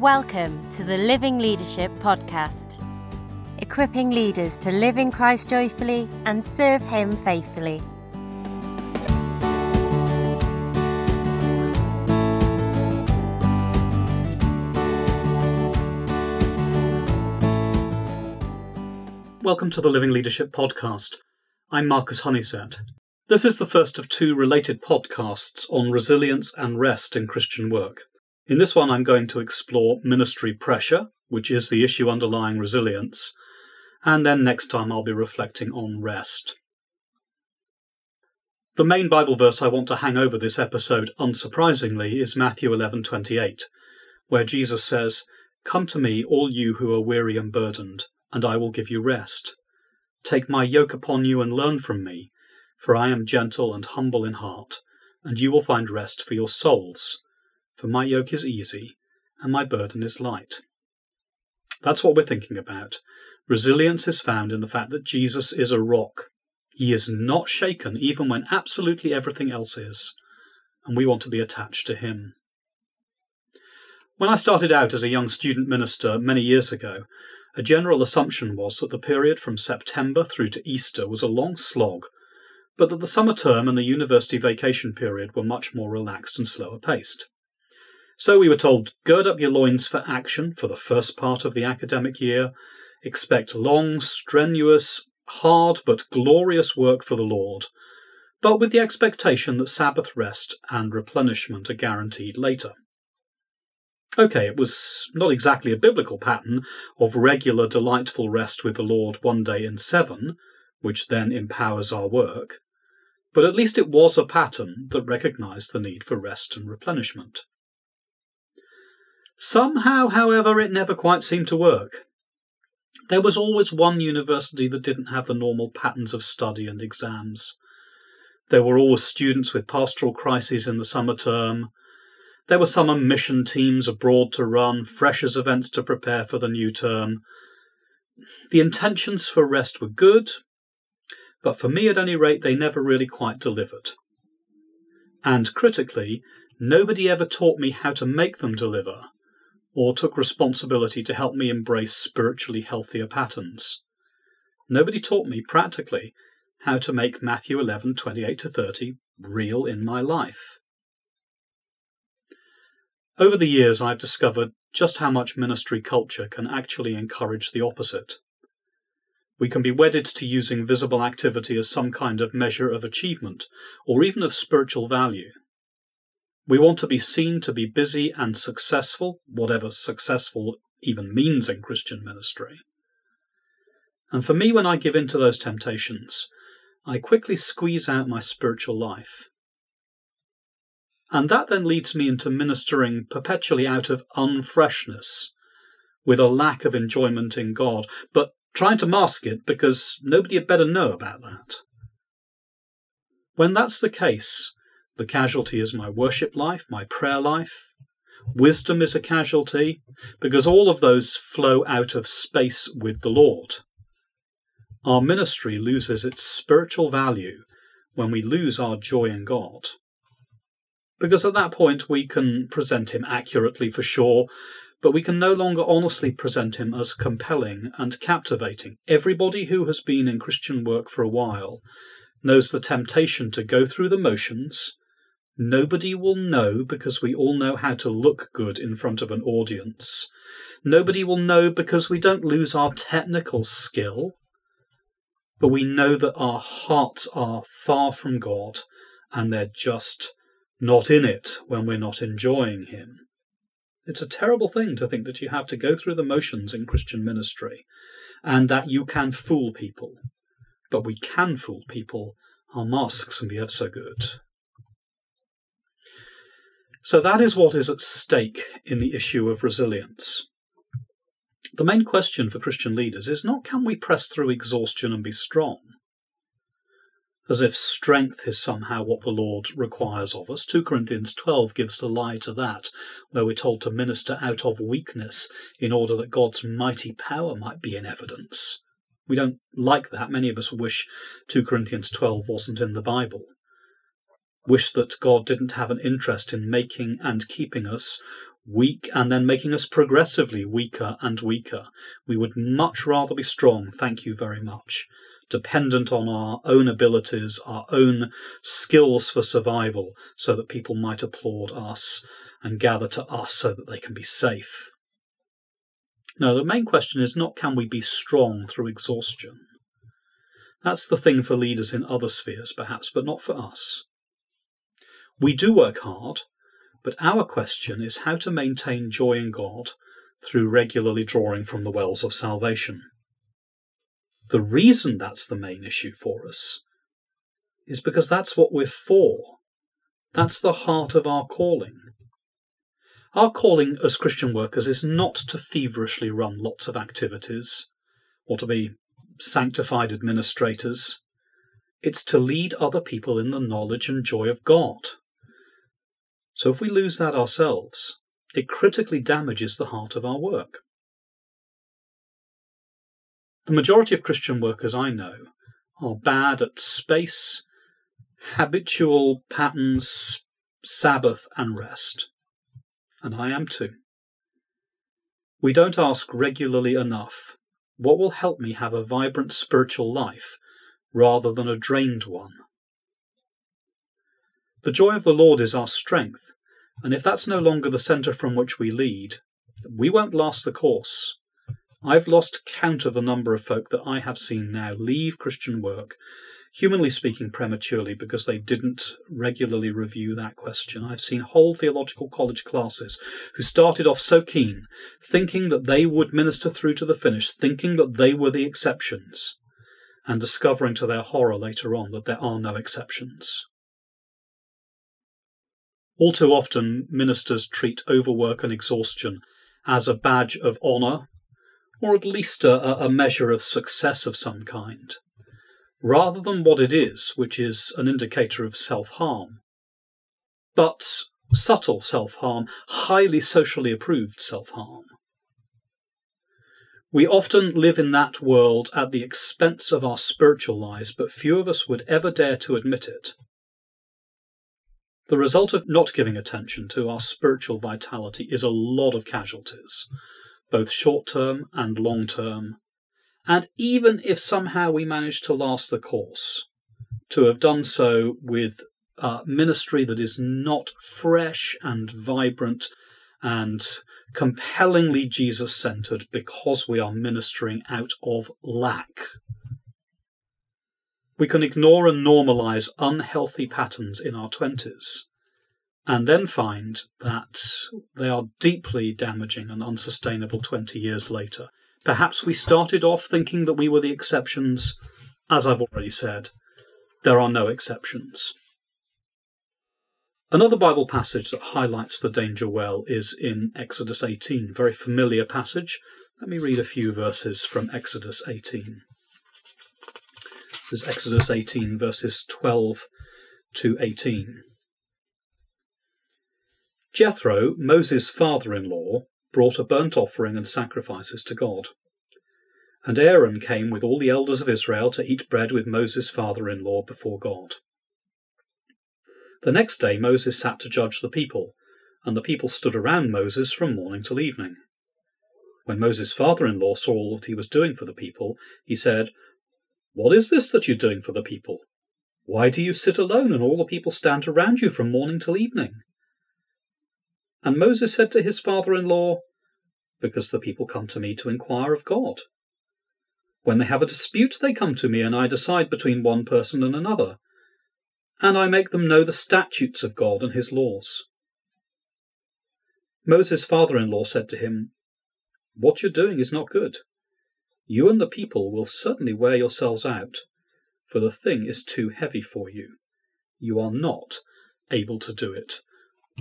Welcome to the Living Leadership Podcast, equipping leaders to live in Christ joyfully and serve Him faithfully. Welcome to the Living Leadership Podcast. I'm Marcus Honeysett. This is the first of two related podcasts on resilience and rest in Christian work. In this one, I'm going to explore ministry pressure, which is the issue underlying resilience, and then next time I'll be reflecting on rest. The main Bible verse I want to hang over this episode, unsurprisingly, is Matthew 11:28, where Jesus says, "Come to me, all you who are weary and burdened, and I will give you rest. Take my yoke upon you and learn from me, for I am gentle and humble in heart, and you will find rest for your souls. For my yoke is easy, and my burden is light. That's what we're thinking about. Resilience is found in the fact that Jesus is a rock. He is not shaken even when absolutely everything else is, and we want to be attached to him. When I started out as a young student minister many years ago, a general assumption was that the period from September through to Easter was a long slog, but that the summer term and the university vacation period were much more relaxed and slower paced. So we were told gird up your loins for action for the first part of the academic year, expect long, strenuous, hard but glorious work for the Lord, but with the expectation that Sabbath rest and replenishment are guaranteed later. Okay, it was not exactly a biblical pattern of regular, delightful rest with the Lord one day in seven, which then empowers our work, but at least it was a pattern that recognized the need for rest and replenishment. Somehow, however, it never quite seemed to work. There was always one university that didn't have the normal patterns of study and exams. There were always students with pastoral crises in the summer term, there were summer mission teams abroad to run, freshers events to prepare for the new term. The intentions for rest were good, but for me at any rate, they never really quite delivered. And critically, nobody ever taught me how to make them deliver, or took responsibility to help me embrace spiritually healthier patterns. Nobody taught me practically how to make Matthew 11 28 to 30 real in my life. Over the years, I've discovered just how much ministry culture can actually encourage the opposite. We can be wedded to using visible activity as some kind of measure of achievement, or even of spiritual value. We want to be seen to be busy and successful, whatever successful even means in Christian ministry. And for me, when I give in to those temptations, I quickly squeeze out my spiritual life. And that then leads me into ministering perpetually out of unfreshness, with a lack of enjoyment in God, but trying to mask it because nobody had better know about that. When that's the case, the casualty is my worship life, my prayer life. Wisdom is a casualty because all of those flow out of space with the Lord. Our ministry loses its spiritual value when we lose our joy in God because at that point we can present him accurately for sure, but we can no longer honestly present him as compelling and captivating. Everybody who has been in Christian work for a while knows the temptation to go through the motions. Nobody will know because we all know how to look good in front of an audience. Nobody will know because we don't lose our technical skill, but we know that our hearts are far from God and they're just not in it when we're not enjoying Him. It's a terrible thing to think that you have to go through the motions in Christian ministry and that you can fool people. But we can fool people. Our masks can be ever so good. So that is what is at stake in the issue of resilience. The main question for Christian leaders is not can we press through exhaustion and be strong? as if strength is somehow what the Lord requires of us. 2 Corinthians 12 gives the lie to that, where we're told to minister out of weakness in order that God's mighty power might be in evidence. We don't like that. Many of us wish 2 Corinthians 12 wasn't in the Bible. Wish that God didn't have an interest in making and keeping us weak and then making us progressively weaker and weaker. We would much rather be strong, thank you very much, dependent on our own abilities, our own skills for survival, so that people might applaud us and gather to us so that they can be safe. Now, the main question is not can we be strong through exhaustion? That's the thing for leaders in other spheres, perhaps, but not for us. We do work hard, but our question is how to maintain joy in God through regularly drawing from the wells of salvation. The reason that's the main issue for us is because that's what we're for. That's the heart of our calling. Our calling as Christian workers is not to feverishly run lots of activities or to be sanctified administrators. It's to lead other people in the knowledge and joy of God. So if we lose that ourselves, it critically damages the heart of our work. The majority of Christian workers I know are bad at space, habitual patterns, Sabbath, and rest. And I am too. We don't ask regularly enough what will help me have a vibrant spiritual life rather than a drained one. The joy of the Lord is our strength, and if that's no longer the centre from which we lead, we won't last the course. I've lost count of the number of folk that I have seen now leave Christian work, humanly speaking, prematurely because they didn't regularly review that question. I've seen whole theological college classes who started off so keen, thinking that they would minister through to the finish, thinking that they were the exceptions, and discovering to their horror later on that there are no exceptions. All too often, ministers treat overwork and exhaustion as a badge of honour or at least a, a measure of success of some kind, rather than what it is, which is an indicator of self harm. But subtle self harm, highly socially approved self harm. We often live in that world at the expense of our spiritual lives, but few of us would ever dare to admit it. The result of not giving attention to our spiritual vitality is a lot of casualties, both short term and long term. And even if somehow we manage to last the course, to have done so with a ministry that is not fresh and vibrant and compellingly Jesus centered because we are ministering out of lack. We can ignore and normalize unhealthy patterns in our 20s and then find that they are deeply damaging and unsustainable 20 years later. Perhaps we started off thinking that we were the exceptions. As I've already said, there are no exceptions. Another Bible passage that highlights the danger well is in Exodus 18, very familiar passage. Let me read a few verses from Exodus 18. This is Exodus 18, verses 12 to 18. Jethro, Moses' father in law, brought a burnt offering and sacrifices to God. And Aaron came with all the elders of Israel to eat bread with Moses' father in law before God. The next day Moses sat to judge the people, and the people stood around Moses from morning till evening. When Moses' father in law saw all that he was doing for the people, he said, What is this that you're doing for the people? Why do you sit alone and all the people stand around you from morning till evening? And Moses said to his father in law, Because the people come to me to inquire of God. When they have a dispute, they come to me, and I decide between one person and another. And I make them know the statutes of God and his laws. Moses' father in law said to him, What you're doing is not good. You and the people will certainly wear yourselves out, for the thing is too heavy for you. You are not able to do it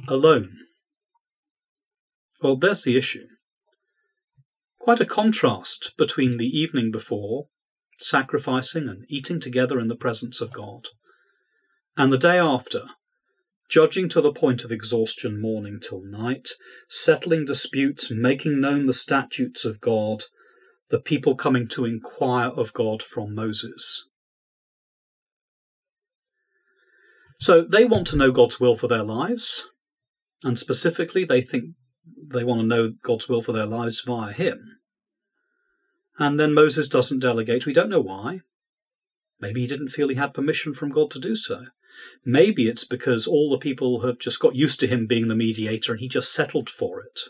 alone. Well, there's the issue. Quite a contrast between the evening before, sacrificing and eating together in the presence of God, and the day after, judging to the point of exhaustion morning till night, settling disputes, making known the statutes of God, the people coming to inquire of God from Moses. So they want to know God's will for their lives, and specifically, they think they want to know God's will for their lives via him. And then Moses doesn't delegate. We don't know why. Maybe he didn't feel he had permission from God to do so. Maybe it's because all the people have just got used to him being the mediator and he just settled for it.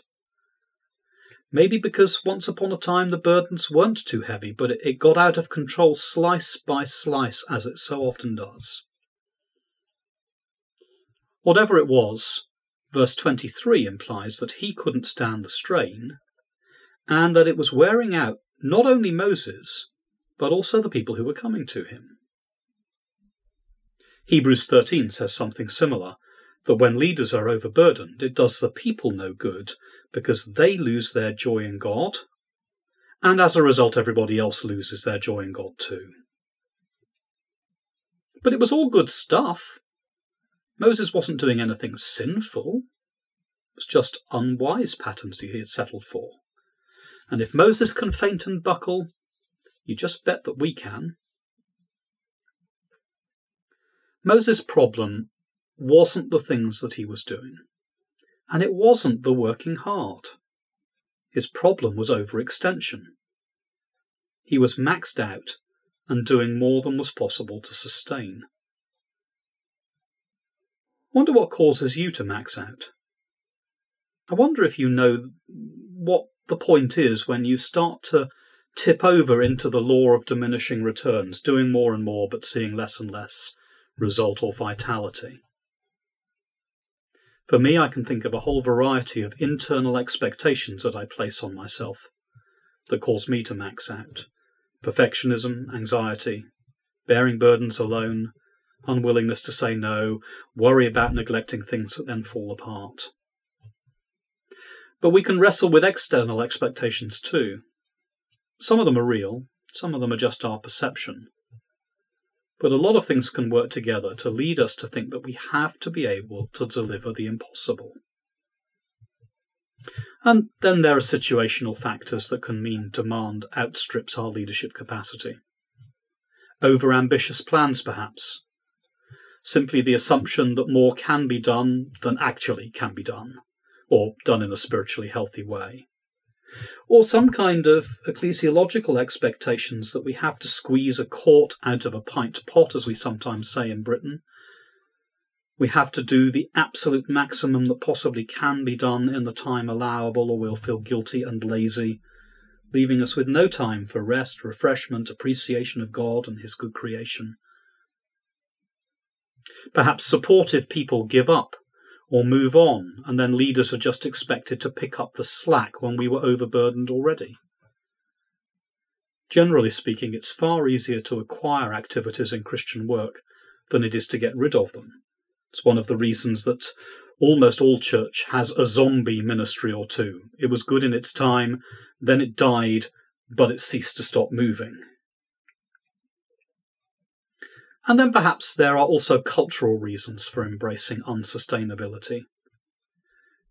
Maybe because once upon a time the burdens weren't too heavy, but it got out of control slice by slice, as it so often does. Whatever it was, verse 23 implies that he couldn't stand the strain, and that it was wearing out not only Moses, but also the people who were coming to him. Hebrews 13 says something similar that when leaders are overburdened, it does the people no good because they lose their joy in God, and as a result, everybody else loses their joy in God too. But it was all good stuff. Moses wasn't doing anything sinful. It was just unwise patterns he had settled for. And if Moses can faint and buckle, you just bet that we can. Moses' problem wasn't the things that he was doing, and it wasn't the working hard. His problem was overextension. He was maxed out and doing more than was possible to sustain. Wonder what causes you to max out. I wonder if you know what the point is when you start to tip over into the law of diminishing returns, doing more and more but seeing less and less result or vitality. For me, I can think of a whole variety of internal expectations that I place on myself that cause me to max out perfectionism, anxiety, bearing burdens alone, unwillingness to say no, worry about neglecting things that then fall apart. But we can wrestle with external expectations too. Some of them are real, some of them are just our perception. But a lot of things can work together to lead us to think that we have to be able to deliver the impossible. And then there are situational factors that can mean demand outstrips our leadership capacity. Overambitious plans, perhaps. Simply the assumption that more can be done than actually can be done, or done in a spiritually healthy way or some kind of ecclesiological expectations that we have to squeeze a quart out of a pint pot, as we sometimes say in Britain. We have to do the absolute maximum that possibly can be done in the time allowable, or we'll feel guilty and lazy, leaving us with no time for rest, refreshment, appreciation of God and His good creation. Perhaps supportive people give up or move on, and then leaders are just expected to pick up the slack when we were overburdened already. Generally speaking, it's far easier to acquire activities in Christian work than it is to get rid of them. It's one of the reasons that almost all church has a zombie ministry or two. It was good in its time, then it died, but it ceased to stop moving. And then perhaps there are also cultural reasons for embracing unsustainability.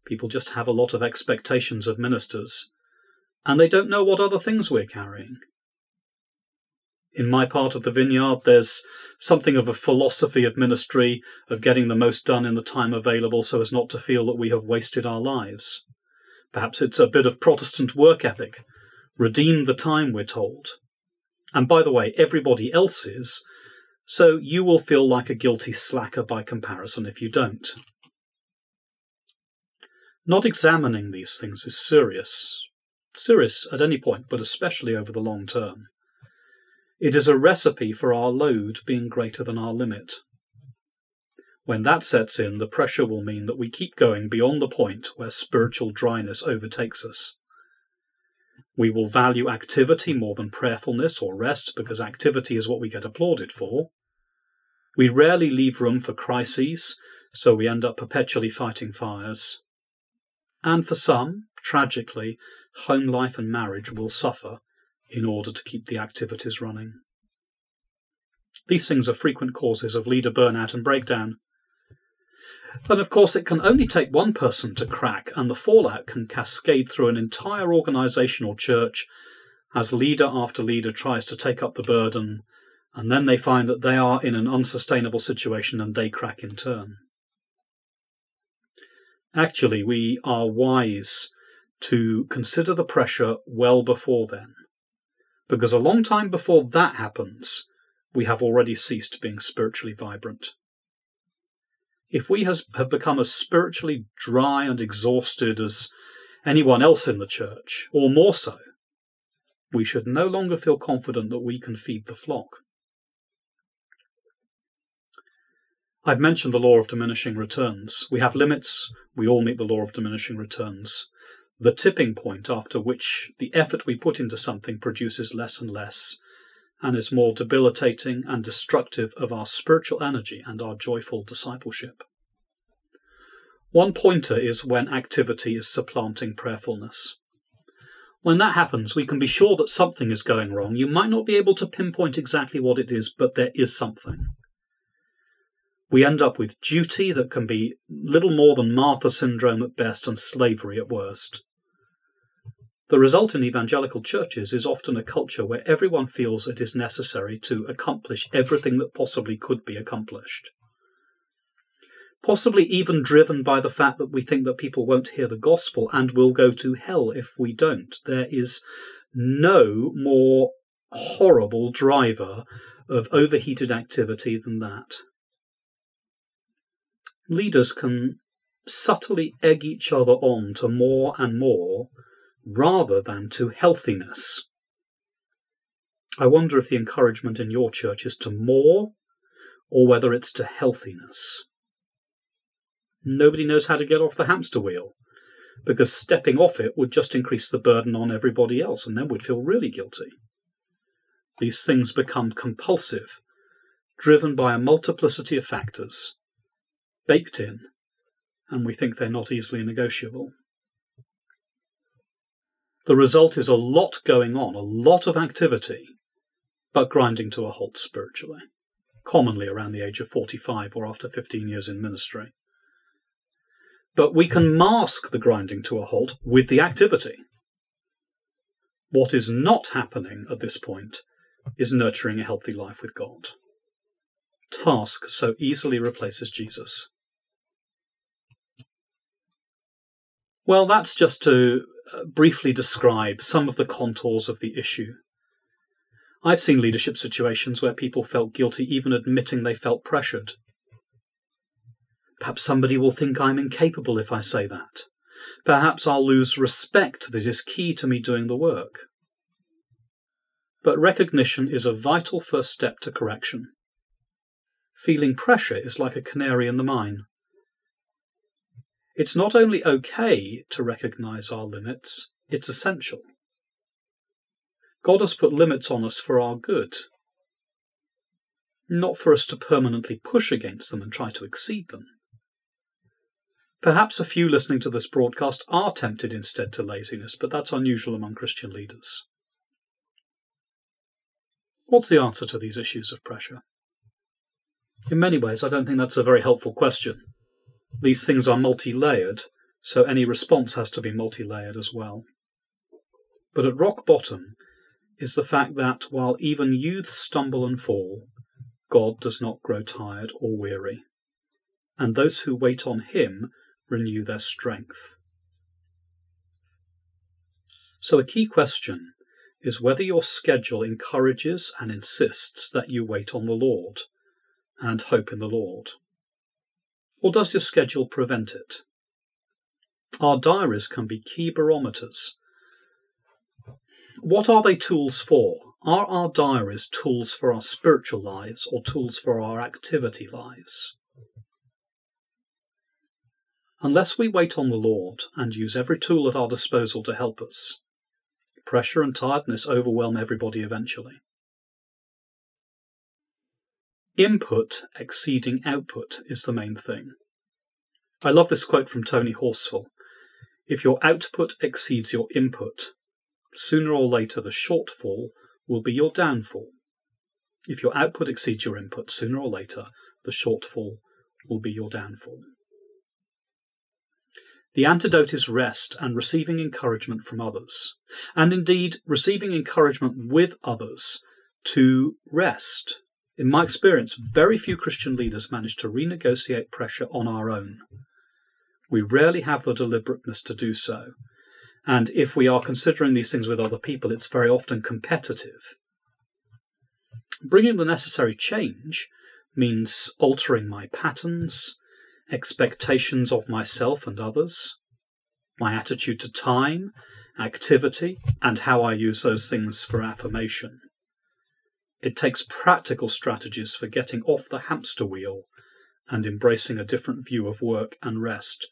People just have a lot of expectations of ministers, and they don't know what other things we're carrying. In my part of the vineyard, there's something of a philosophy of ministry of getting the most done in the time available so as not to feel that we have wasted our lives. Perhaps it's a bit of Protestant work ethic. Redeem the time, we're told. And by the way, everybody else is, so you will feel like a guilty slacker by comparison if you don't. Not examining these things is serious. Serious at any point, but especially over the long term. It is a recipe for our load being greater than our limit. When that sets in, the pressure will mean that we keep going beyond the point where spiritual dryness overtakes us. We will value activity more than prayerfulness or rest because activity is what we get applauded for. We rarely leave room for crises, so we end up perpetually fighting fires. And for some, tragically, home life and marriage will suffer in order to keep the activities running. These things are frequent causes of leader burnout and breakdown. And of course, it can only take one person to crack, and the fallout can cascade through an entire organisation or church as leader after leader tries to take up the burden and then they find that they are in an unsustainable situation and they crack in turn. Actually, we are wise to consider the pressure well before then, because a long time before that happens, we have already ceased being spiritually vibrant. If we has, have become as spiritually dry and exhausted as anyone else in the church, or more so, we should no longer feel confident that we can feed the flock. I've mentioned the law of diminishing returns. We have limits, we all meet the law of diminishing returns. The tipping point after which the effort we put into something produces less and less and is more debilitating and destructive of our spiritual energy and our joyful discipleship. One pointer is when activity is supplanting prayerfulness. When that happens, we can be sure that something is going wrong. You might not be able to pinpoint exactly what it is, but there is something. We end up with duty that can be little more than Martha syndrome at best and slavery at worst. The result in evangelical churches is often a culture where everyone feels it is necessary to accomplish everything that possibly could be accomplished. Possibly even driven by the fact that we think that people won't hear the gospel and will go to hell if we don't. There is no more horrible driver of overheated activity than that leaders can subtly egg each other on to more and more rather than to healthiness. I wonder if the encouragement in your church is to more or whether it's to healthiness. Nobody knows how to get off the hamster wheel because stepping off it would just increase the burden on everybody else and then we'd feel really guilty. These things become compulsive, driven by a multiplicity of factors baked in, and we think they're not easily negotiable. The result is a lot going on, a lot of activity, but grinding to a halt spiritually, commonly around the age of 45 or after 15 years in ministry. But we can mask the grinding to a halt with the activity. What is not happening at this point is nurturing a healthy life with God. Task so easily replaces Jesus. Well, that's just to uh, briefly describe some of the contours of the issue. I've seen leadership situations where people felt guilty even admitting they felt pressured. Perhaps somebody will think I'm incapable if I say that. Perhaps I'll lose respect that is key to me doing the work. But recognition is a vital first step to correction. Feeling pressure is like a canary in the mine. It's not only okay to recognize our limits, it's essential. God has put limits on us for our good, not for us to permanently push against them and try to exceed them. Perhaps a few listening to this broadcast are tempted instead to laziness, but that's unusual among Christian leaders. What's the answer to these issues of pressure? In many ways, I don't think that's a very helpful question. These things are multi layered, so any response has to be multi layered as well. But at rock bottom is the fact that while even youths stumble and fall, God does not grow tired or weary, and those who wait on Him renew their strength. So, a key question is whether your schedule encourages and insists that you wait on the Lord and hope in the Lord. Or does your schedule prevent it? Our diaries can be key barometers. What are they tools for? Are our diaries tools for our spiritual lives or tools for our activity lives? Unless we wait on the Lord and use every tool at our disposal to help us, pressure and tiredness overwhelm everybody eventually. Input exceeding output is the main thing. I love this quote from Tony Horsfall. If your output exceeds your input, sooner or later the shortfall will be your downfall. If your output exceeds your input, sooner or later the shortfall will be your downfall. The antidote is rest and receiving encouragement from others, and indeed receiving encouragement with others to rest in my experience, very few Christian leaders manage to renegotiate pressure on our own. We rarely have the deliberateness to do so. And if we are considering these things with other people, it's very often competitive. Bringing the necessary change means altering my patterns, expectations of myself and others, my attitude to time, activity, and how I use those things for affirmation. It takes practical strategies for getting off the hamster wheel and embracing a different view of work and rest,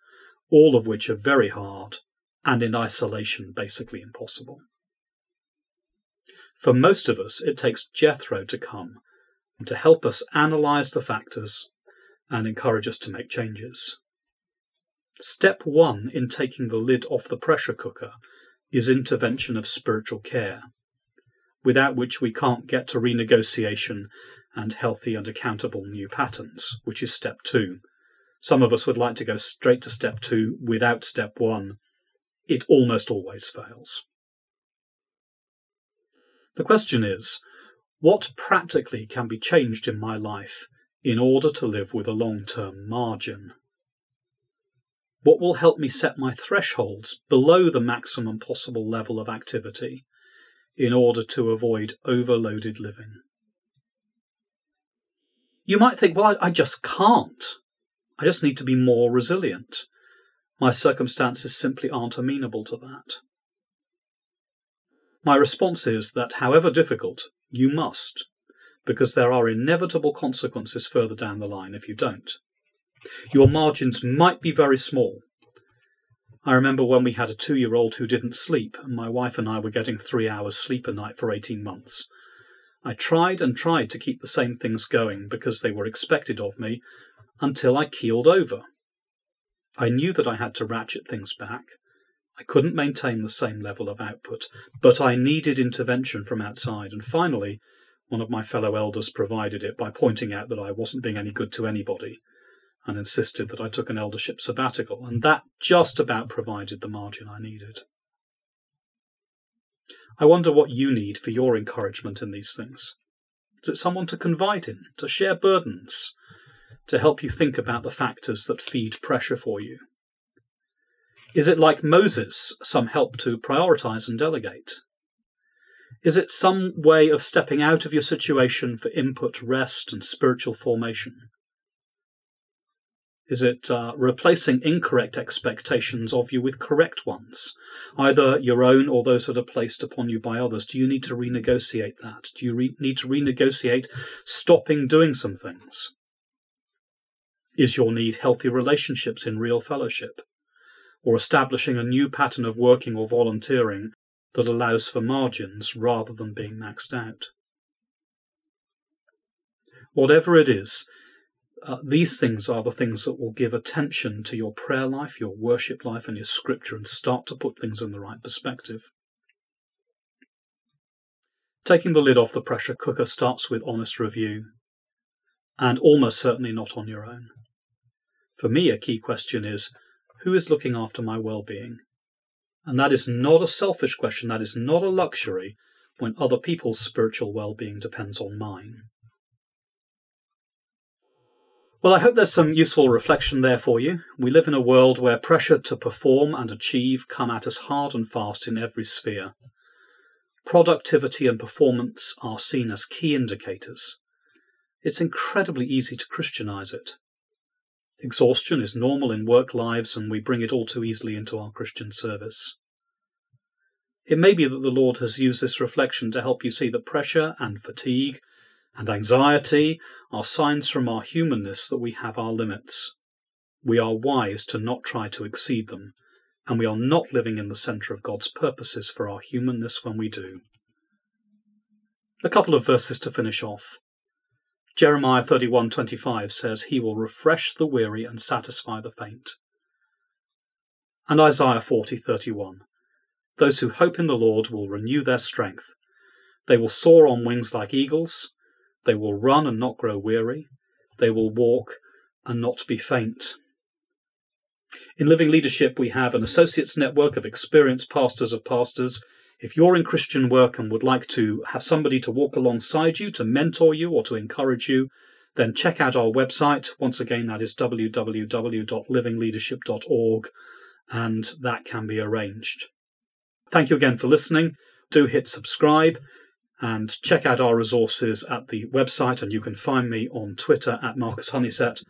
all of which are very hard and in isolation basically impossible. For most of us, it takes Jethro to come and to help us analyze the factors and encourage us to make changes. Step one in taking the lid off the pressure cooker is intervention of spiritual care, without which we can't get to renegotiation and healthy and accountable new patterns, which is step two. Some of us would like to go straight to step two without step one. It almost always fails. The question is what practically can be changed in my life in order to live with a long term margin? What will help me set my thresholds below the maximum possible level of activity in order to avoid overloaded living? You might think, well, I, just can't. I just need to be more resilient. My circumstances simply aren't amenable to that. My response is that, however difficult, you must, because there are inevitable consequences further down the line if you don't. Your margins might be very small. I remember when we had a two year old who didn't sleep, and my wife and I were getting three hours sleep a night for 18 months. I tried and tried to keep the same things going because they were expected of me until I keeled over. I knew that I had to ratchet things back. I couldn't maintain the same level of output, but I needed intervention from outside, and finally, one of my fellow elders provided it by pointing out that I wasn't being any good to anybody and insisted that I took an eldership sabbatical, and that just about provided the margin I needed. I wonder what you need for your encouragement in these things. Is it someone to confide in, to share burdens, to help you think about the factors that feed pressure for you? Is it like Moses, some help to prioritize and delegate? Is it some way of stepping out of your situation for input, rest, and spiritual formation? Is it uh, replacing incorrect expectations of you with correct ones, either your own or those that are placed upon you by others? Do you need to renegotiate that? Do you re- need to renegotiate stopping doing some things? Is your need healthy relationships in real fellowship? Or establishing a new pattern of working or volunteering that allows for margins rather than being maxed out? Whatever it is, uh, these things are the things that will give attention to your prayer life, your worship life, and your scripture and start to put things in the right perspective. Taking the lid off the pressure cooker starts with honest review, and almost certainly not on your own. For me, a key question is who is looking after my well being? And that is not a selfish question, that is not a luxury when other people's spiritual well being depends on mine. Well, I hope there's some useful reflection there for you. We live in a world where pressure to perform and achieve come at us hard and fast in every sphere. Productivity and performance are seen as key indicators. It's incredibly easy to Christianize it. Exhaustion is normal in work lives, and we bring it all too easily into our Christian service. It may be that the Lord has used this reflection to help you see that pressure and fatigue and anxiety are signs from our humanness that we have our limits. We are wise to not try to exceed them, and we are not living in the centre of God's purposes for our humanness when we do. A couple of verses to finish off. Jeremiah 31:25 says, "He will refresh the weary and satisfy the faint." And Isaiah 40:31, "Those who hope in the Lord will renew their strength. They will soar on wings like eagles. They will run and not grow weary. They will walk and not be faint. In Living Leadership, we have an associates network of experienced pastors of pastors. If you're in Christian work and would like to have somebody to walk alongside you, to mentor you, or to encourage you, then check out our website. Once again, that is www.livingleadership.org, and that can be arranged. Thank you again for listening. Do hit subscribe and check out our resources at the website, and you can find me on Twitter at Marcus Honeysett.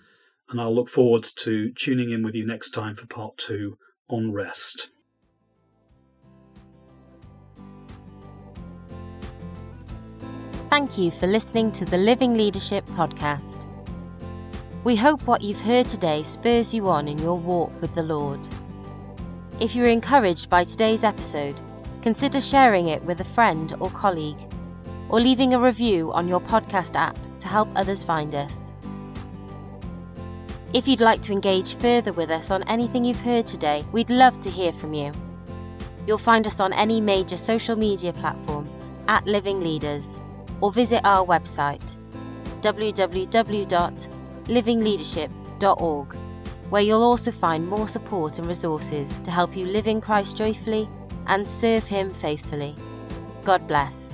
And I'll look forward to tuning in with you next time for part two on rest. Thank you for listening to the Living Leadership Podcast. We hope what you've heard today spurs you on in your walk with the Lord. If you're encouraged by today's episode, consider sharing it with a friend or colleague, or leaving a review on your podcast app to help others find us. If you'd like to engage further with us on anything you've heard today, we'd love to hear from you. You'll find us on any major social media platform at Living Leaders or visit our website www.livingleadership.org, where you'll also find more support and resources to help you live in Christ joyfully and serve Him faithfully. God bless.